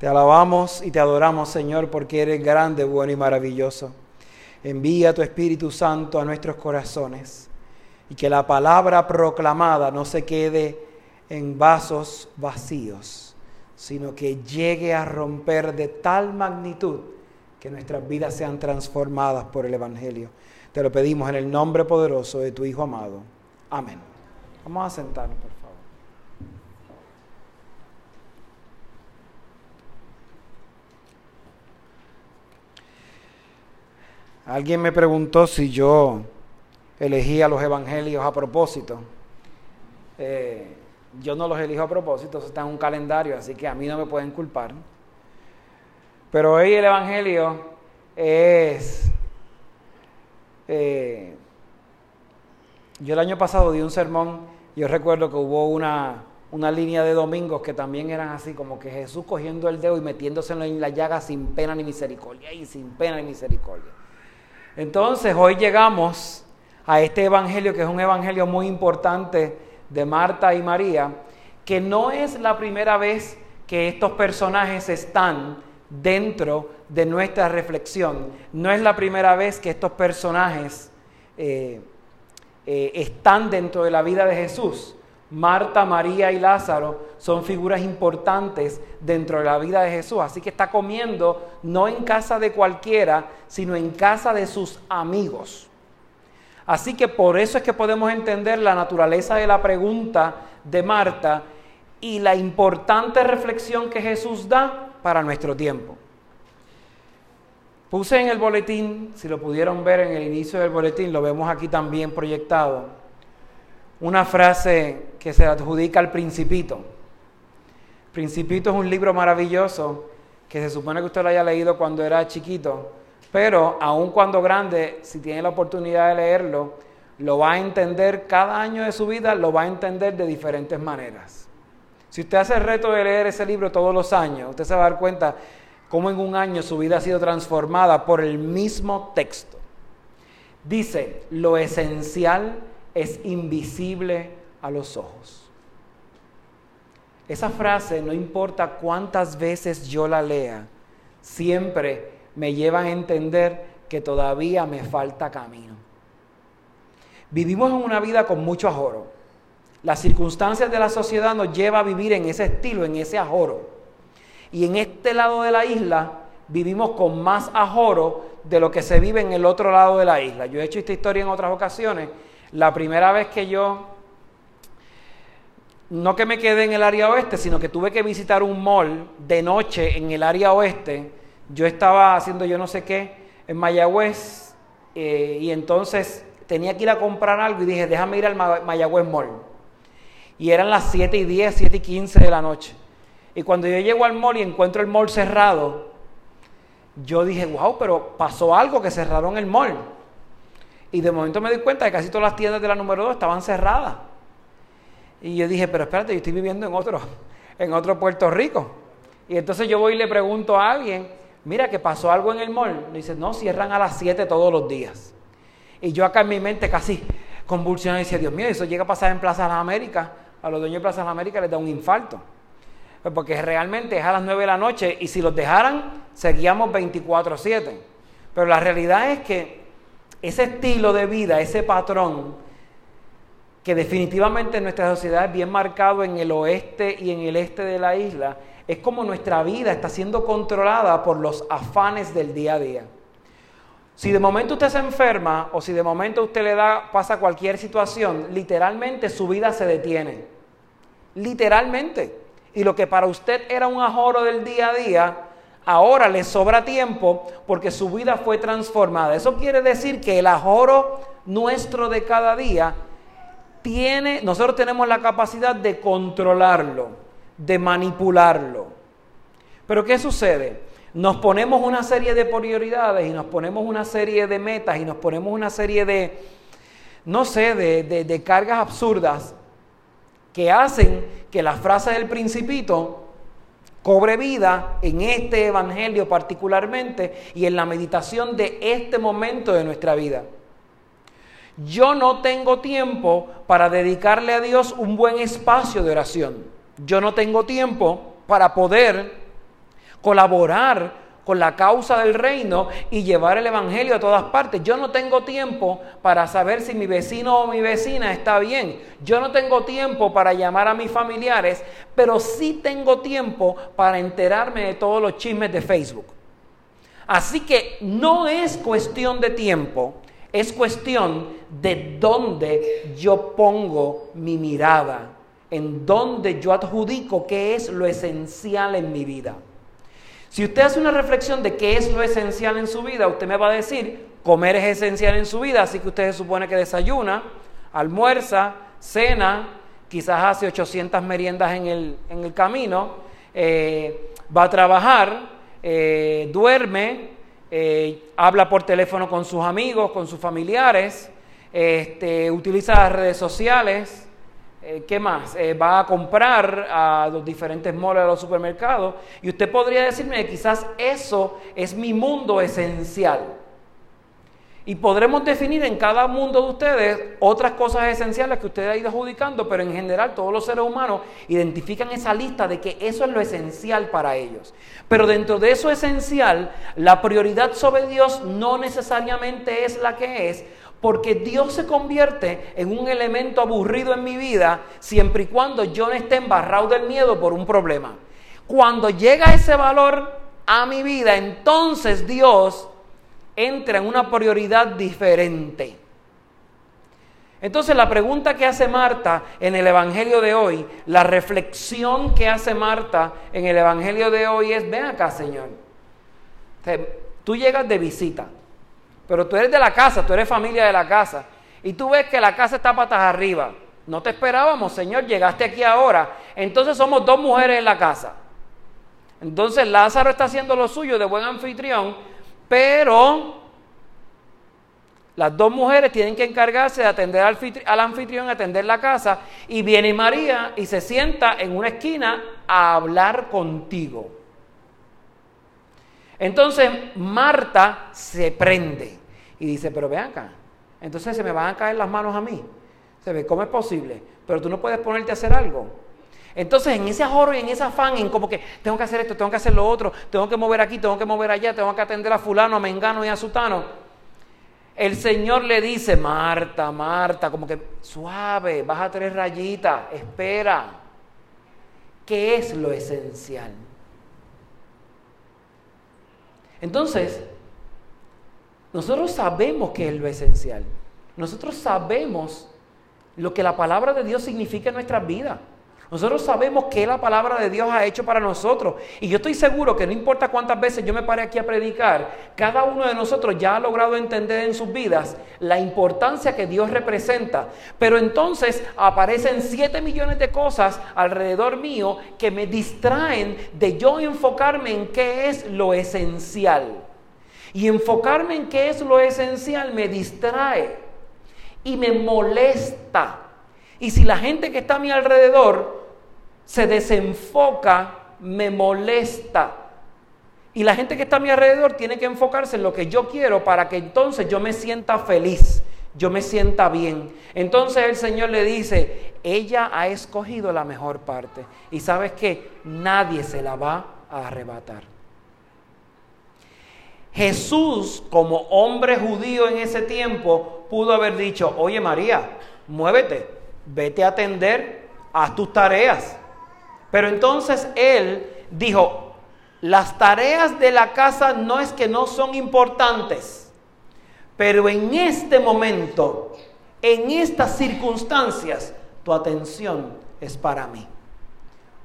Te alabamos y te adoramos, Señor, porque eres grande, bueno y maravilloso. Envía tu Espíritu Santo a nuestros corazones y que la palabra proclamada no se quede en vasos vacíos, sino que llegue a romper de tal magnitud que nuestras vidas sean transformadas por el Evangelio. Te lo pedimos en el nombre poderoso de tu Hijo amado. Amén. Vamos a sentarnos, por favor. Alguien me preguntó si yo elegía los evangelios a propósito. Eh, yo no los elijo a propósito, eso está en un calendario, así que a mí no me pueden culpar. Pero hoy el evangelio es... Eh, yo el año pasado di un sermón, yo recuerdo que hubo una, una línea de domingos que también eran así, como que Jesús cogiendo el dedo y metiéndose en la llaga sin pena ni misericordia, y sin pena ni misericordia. Entonces hoy llegamos a este evangelio que es un evangelio muy importante de Marta y María, que no es la primera vez que estos personajes están dentro de nuestra reflexión. No es la primera vez que estos personajes eh, eh, están dentro de la vida de Jesús. Marta, María y Lázaro son figuras importantes dentro de la vida de Jesús. Así que está comiendo no en casa de cualquiera, sino en casa de sus amigos. Así que por eso es que podemos entender la naturaleza de la pregunta de Marta y la importante reflexión que Jesús da para nuestro tiempo. Puse en el boletín, si lo pudieron ver en el inicio del boletín, lo vemos aquí también proyectado una frase que se adjudica al Principito. Principito es un libro maravilloso que se supone que usted lo haya leído cuando era chiquito, pero aun cuando grande, si tiene la oportunidad de leerlo, lo va a entender cada año de su vida, lo va a entender de diferentes maneras. Si usted hace el reto de leer ese libro todos los años, usted se va a dar cuenta cómo en un año su vida ha sido transformada por el mismo texto. Dice, lo esencial es invisible a los ojos. Esa frase, no importa cuántas veces yo la lea, siempre me lleva a entender que todavía me falta camino. Vivimos en una vida con mucho ajoro. Las circunstancias de la sociedad nos lleva a vivir en ese estilo, en ese ajoro. Y en este lado de la isla vivimos con más ajoro de lo que se vive en el otro lado de la isla. Yo he hecho esta historia en otras ocasiones la primera vez que yo, no que me quedé en el área oeste, sino que tuve que visitar un mall de noche en el área oeste, yo estaba haciendo yo no sé qué en Mayagüez eh, y entonces tenía que ir a comprar algo y dije, déjame ir al Mayagüez Mall. Y eran las 7 y 10, 7 y 15 de la noche. Y cuando yo llego al mall y encuentro el mall cerrado, yo dije, wow, pero pasó algo que cerraron el mall. Y de momento me di cuenta que casi todas las tiendas de la número 2 estaban cerradas. Y yo dije, pero espérate, yo estoy viviendo en otro, en otro Puerto Rico. Y entonces yo voy y le pregunto a alguien, mira, que pasó algo en el mall. Me dice, no, cierran a las 7 todos los días. Y yo acá en mi mente casi convulsionado y decía, Dios mío, eso llega a pasar en Plaza de las Américas. A los dueños de Plaza de las Américas les da un infarto. Pues porque realmente es a las 9 de la noche y si los dejaran, seguíamos 24-7. Pero la realidad es que ese estilo de vida, ese patrón, que definitivamente en nuestra sociedad es bien marcado en el oeste y en el este de la isla, es como nuestra vida está siendo controlada por los afanes del día a día. Si de momento usted se enferma o si de momento usted le da, pasa cualquier situación, literalmente su vida se detiene. Literalmente. Y lo que para usted era un ajoro del día a día, ahora le sobra tiempo porque su vida fue transformada. Eso quiere decir que el ahorro nuestro de cada día tiene, nosotros tenemos la capacidad de controlarlo, de manipularlo. Pero ¿qué sucede? Nos ponemos una serie de prioridades y nos ponemos una serie de metas y nos ponemos una serie de, no sé, de, de cargas absurdas que hacen que la frase del principito cobre vida en este Evangelio particularmente y en la meditación de este momento de nuestra vida. Yo no tengo tiempo para dedicarle a Dios un buen espacio de oración. Yo no tengo tiempo para poder colaborar la causa del reino y llevar el Evangelio a todas partes. Yo no tengo tiempo para saber si mi vecino o mi vecina está bien. Yo no tengo tiempo para llamar a mis familiares, pero sí tengo tiempo para enterarme de todos los chismes de Facebook. Así que no es cuestión de tiempo, es cuestión de dónde yo pongo mi mirada, en dónde yo adjudico qué es lo esencial en mi vida. Si usted hace una reflexión de qué es lo esencial en su vida, usted me va a decir, comer es esencial en su vida, así que usted se supone que desayuna, almuerza, cena, quizás hace 800 meriendas en el, camino, eh, va a trabajar, eh, duerme, eh, habla por teléfono con sus amigos, con sus familiares, este, utiliza las redes sociales, eh, ¿Qué más? Eh, va a comprar a los diferentes moles de los supermercados y usted podría decirme que quizás eso es mi mundo esencial. Y podremos definir en cada mundo de ustedes otras cosas esenciales que usted ha ido adjudicando, pero en general todos los seres humanos identifican esa lista de que eso es lo esencial para ellos. Pero dentro de eso esencial, la prioridad sobre Dios no necesariamente es la que es, porque Dios se convierte en un elemento aburrido en mi vida siempre y cuando yo no esté embarrado del miedo por un problema. Cuando llega ese valor a mi vida, entonces Dios entra en una prioridad diferente. Entonces la pregunta que hace Marta en el Evangelio de hoy, la reflexión que hace Marta en el Evangelio de hoy es, ven acá Señor, tú llegas de visita, pero tú eres de la casa, tú eres familia de la casa. Y tú ves que la casa está patas arriba. No te esperábamos, Señor, llegaste aquí ahora. Entonces somos dos mujeres en la casa. Entonces Lázaro está haciendo lo suyo de buen anfitrión, pero las dos mujeres tienen que encargarse de atender al, anfitrión, atender la casa, y viene María y se sienta en una esquina a hablar contigo. Entonces Marta se prende. Y dice, pero ve acá, entonces se me van a caer las manos a mí. Se ve, ¿cómo es posible? Pero tú no puedes ponerte a hacer algo. Entonces, en ese ahorro y en ese afán, en como que tengo que hacer esto, tengo que hacer lo otro, tengo que mover aquí, tengo que mover allá, tengo que atender a fulano, a mengano y a sutano, el Señor le dice, Marta, Marta, como que suave, baja tres rayitas, espera. ¿Qué es lo esencial? Entonces, nosotros sabemos que es lo esencial. Nosotros sabemos lo que la palabra de Dios significa en nuestras vidas. Nosotros sabemos qué la palabra de Dios ha hecho para nosotros. Y yo estoy seguro que no importa cuántas veces yo me pare aquí a predicar, cada uno de nosotros ya ha logrado entender en sus vidas la importancia que Dios representa. Pero entonces aparecen siete millones de cosas alrededor mío que me distraen de yo enfocarme en qué es lo esencial. Y enfocarme en qué es lo esencial me distrae y me molesta. Y si la gente que está a mi alrededor se desenfoca, me molesta. Y la gente que está a mi alrededor tiene que enfocarse en lo que yo quiero para que entonces yo me sienta feliz, yo me sienta bien. Entonces el Señor le dice, ella ha escogido la mejor parte. Y sabes que nadie se la va a arrebatar. Jesús, como hombre judío en ese tiempo, pudo haber dicho, oye María, muévete, vete a atender, haz tus tareas. Pero entonces él dijo, las tareas de la casa no es que no son importantes, pero en este momento, en estas circunstancias, tu atención es para mí.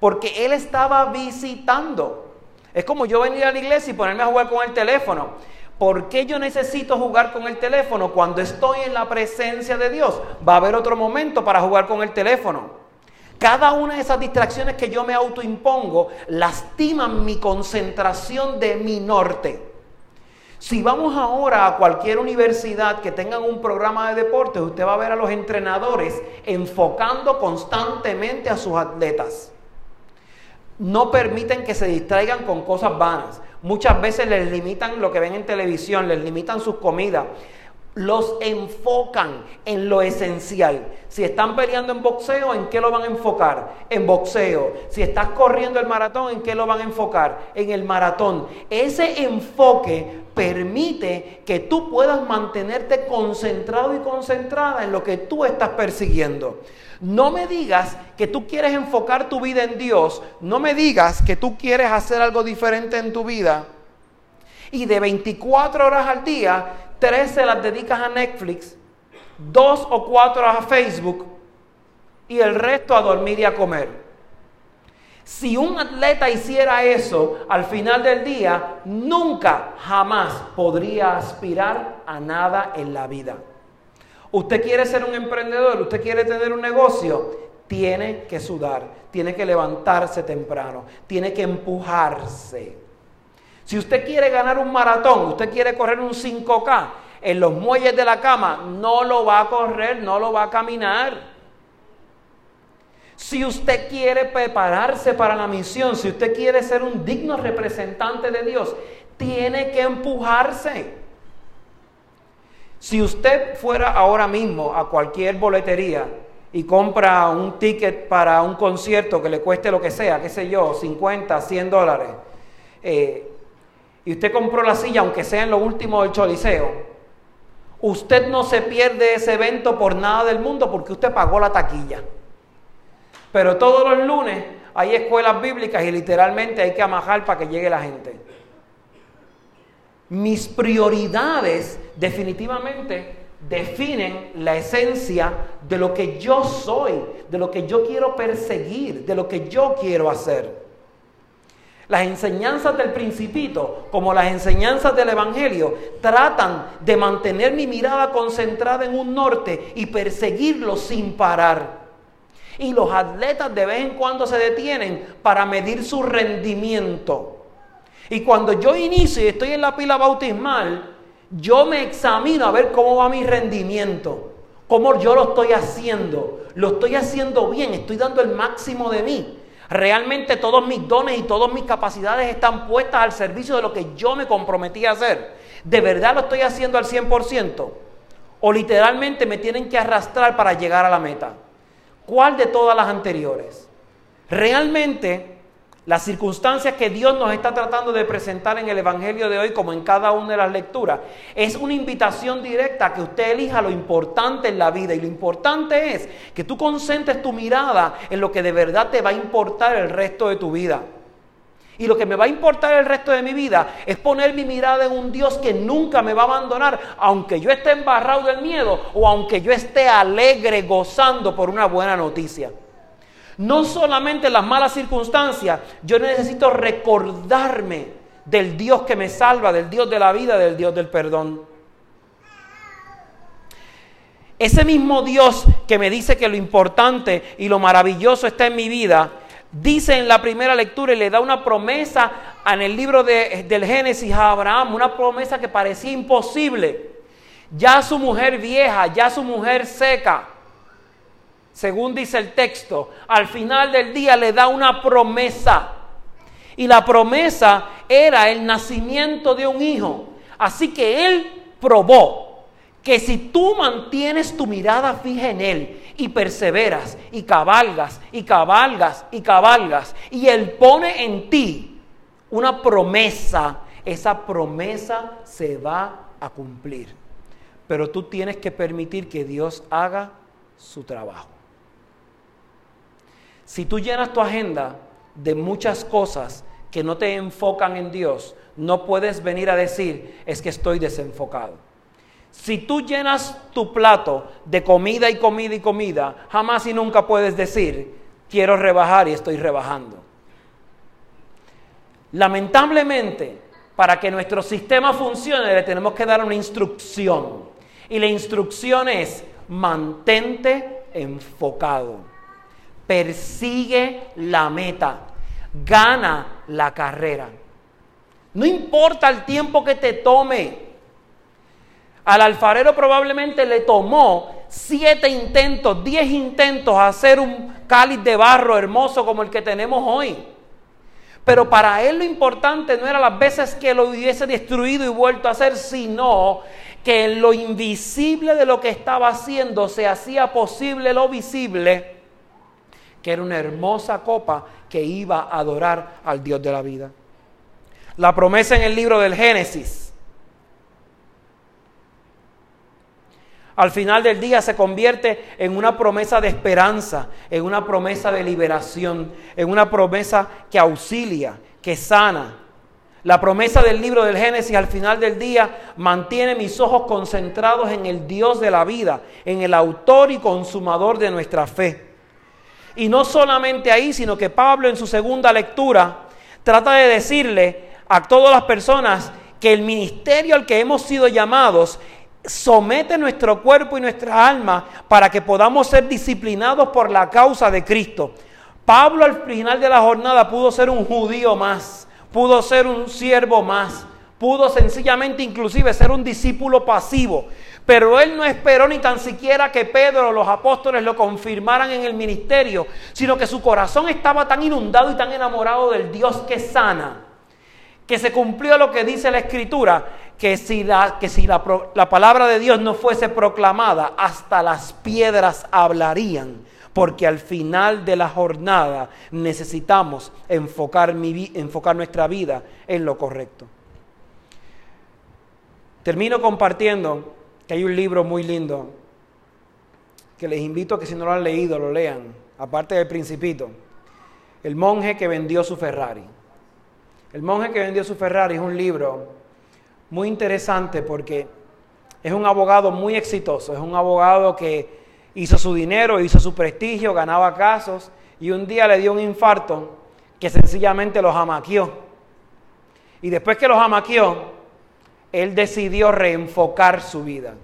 Porque él estaba visitando. Es como yo venir a la iglesia y ponerme a jugar con el teléfono. ¿Por qué yo necesito jugar con el teléfono cuando estoy en la presencia de Dios? Va a haber otro momento para jugar con el teléfono. Cada una de esas distracciones que yo me autoimpongo lastiman mi concentración de mi norte. Si vamos ahora a cualquier universidad que tengan un programa de deportes, usted va a ver a los entrenadores enfocando constantemente a sus atletas no permiten que se distraigan con cosas vanas. Muchas veces les limitan lo que ven en televisión, les limitan sus comidas. los enfocan en lo esencial. Si están peleando en boxeo, ¿en qué lo van a enfocar? En boxeo. Si estás corriendo el maratón, ¿en qué lo van a enfocar? En el maratón. Ese enfoque permite que tú puedas mantenerte concentrado y concentrada en lo que tú estás persiguiendo. No me digas que tú quieres enfocar tu vida en Dios. No me digas que tú quieres hacer algo diferente en tu vida. Y de 24 horas al día tres se las dedicas a Netflix, dos o cuatro a Facebook y el resto a dormir y a comer. Si un atleta hiciera eso al final del día, nunca, jamás podría aspirar a nada en la vida. Usted quiere ser un emprendedor, usted quiere tener un negocio, tiene que sudar, tiene que levantarse temprano, tiene que empujarse. Si usted quiere ganar un maratón, usted quiere correr un 5K en los muelles de la cama, no lo va a correr, no lo va a caminar. Si usted quiere prepararse para la misión, si usted quiere ser un digno representante de Dios, tiene que empujarse. Si usted fuera ahora mismo a cualquier boletería y compra un ticket para un concierto que le cueste lo que sea, qué sé yo, 50, 100 dólares, eh, y usted compró la silla, aunque sea en lo último del choliseo, usted no se pierde ese evento por nada del mundo porque usted pagó la taquilla. Pero todos los lunes hay escuelas bíblicas y literalmente hay que amajar para que llegue la gente. Mis prioridades definitivamente definen la esencia de lo que yo soy, de lo que yo quiero perseguir, de lo que yo quiero hacer. Las enseñanzas del principito, como las enseñanzas del Evangelio, tratan de mantener mi mirada concentrada en un norte y perseguirlo sin parar. Y los atletas de vez en cuando se detienen para medir su rendimiento. Y cuando yo inicio y estoy en la pila bautismal, yo me examino a ver cómo va mi rendimiento, cómo yo lo estoy haciendo. Lo estoy haciendo bien, estoy dando el máximo de mí. Realmente todos mis dones y todas mis capacidades están puestas al servicio de lo que yo me comprometí a hacer. ¿De verdad lo estoy haciendo al 100%? ¿O literalmente me tienen que arrastrar para llegar a la meta? ¿Cuál de todas las anteriores? Realmente las circunstancias que Dios nos está tratando de presentar en el Evangelio de hoy, como en cada una de las lecturas, es una invitación directa a que usted elija lo importante en la vida. Y lo importante es que tú concentres tu mirada en lo que de verdad te va a importar el resto de tu vida. Y lo que me va a importar el resto de mi vida es poner mi mirada en un Dios que nunca me va a abandonar, aunque yo esté embarrado del miedo o aunque yo esté alegre gozando por una buena noticia. No solamente en las malas circunstancias, yo necesito recordarme del Dios que me salva, del Dios de la vida, del Dios del perdón. Ese mismo Dios que me dice que lo importante y lo maravilloso está en mi vida, dice en la primera lectura y le da una promesa en el libro del Génesis a Abraham, una promesa que parecía imposible. Ya su mujer vieja, ya su mujer seca, según dice el texto, al final del día le da una promesa. Y la promesa era el nacimiento de un hijo. Así que él probó que si tú mantienes tu mirada fija en él y perseveras y cabalgas y cabalgas y cabalgas y él pone en ti una promesa, esa promesa se va a cumplir. Pero tú tienes que permitir que Dios haga su trabajo. Si tú llenas tu agenda de muchas cosas que no te enfocan en Dios, no puedes venir a decir, es que estoy desenfocado. Si tú llenas tu plato de comida y comida y comida, jamás y nunca puedes decir, quiero rebajar y estoy rebajando. Lamentablemente, para que nuestro sistema funcione, le tenemos que dar una instrucción. Y la instrucción es, mantente enfocado persigue la meta, gana la carrera. No importa el tiempo que te tome. Al alfarero probablemente le tomó siete intentos, diez intentos hacer un cáliz de barro hermoso como el que tenemos hoy. Pero para él lo importante no era las veces que lo hubiese destruido y vuelto a hacer, sino que en lo invisible de lo que estaba haciendo se hacía posible lo visible, que era una hermosa copa que iba a adorar al Dios de la vida. La promesa en el libro del Génesis. Al final del día se convierte en una promesa de esperanza, en una promesa de liberación, en una promesa que auxilia, que sana, la promesa del libro del Génesis al final del día mantiene mis ojos concentrados en el Dios de la vida, en el autor y consumador de nuestra fe. Y no solamente ahí, sino que Pablo en su segunda lectura trata de decirle a todas las personas que el ministerio al que hemos sido llamados somete nuestro cuerpo y nuestra alma para que podamos ser disciplinados por la causa de Cristo. Pablo al final de la jornada pudo ser un judío más pudo ser un siervo más, pudo sencillamente inclusive ser un discípulo pasivo. Pero él no esperó ni tan siquiera que Pedro o los apóstoles lo confirmaran en el ministerio, sino que su corazón estaba tan inundado y tan enamorado del Dios que sana, que se cumplió lo que dice la Escritura, que si, la, que si la, la palabra de Dios no fuese proclamada, hasta las piedras hablarían porque al final de la jornada necesitamos enfocar, mi, enfocar nuestra vida en lo correcto. Termino compartiendo hay un libro muy lindo que les invito a que si no lo han leído lo lean, aparte del principito. El monje que vendió su Ferrari. El monje que vendió su Ferrari es un libro muy interesante porque es un abogado muy exitoso, es un abogado que hizo su dinero, hizo su prestigio, ganaba casos y un día le dio un infarto que sencillamente los amaqueó. Y después que los amaqueó, él decidió reenfocar su vida.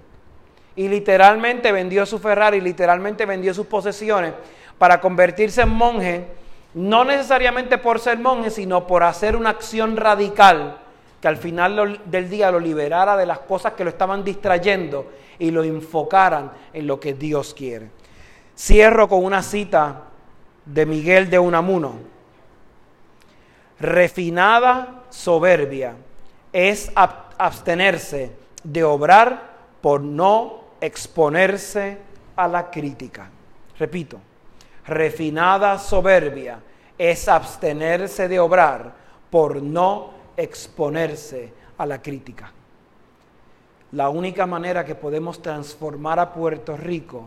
Y literalmente vendió su Ferrari, literalmente vendió sus posesiones para convertirse en monje, no necesariamente por ser monje, sino por hacer una acción radical que al final del día lo liberara de las cosas que lo estaban distrayendo y lo enfocaran en lo que Dios quiere. Cierro con una cita de Miguel de Unamuno. Refinada soberbia es abstenerse de obrar por no exponerse a la crítica. Repito, refinada soberbia es abstenerse de obrar por no exponerse a la crítica. La única manera que podemos transformar a Puerto Rico,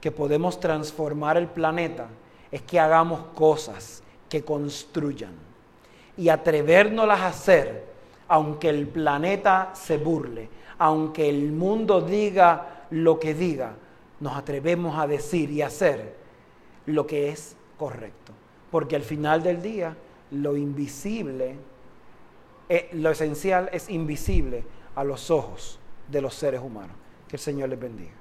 que podemos transformar el planeta, es que hagamos cosas que construyan y atrevernos a hacer, aunque el planeta se burle, aunque el mundo diga lo que diga, nos atrevemos a decir y hacer lo que es correcto. Porque al final del día, lo invisible, eh, lo esencial es invisible a los ojos de los seres humanos. Que el Señor les bendiga.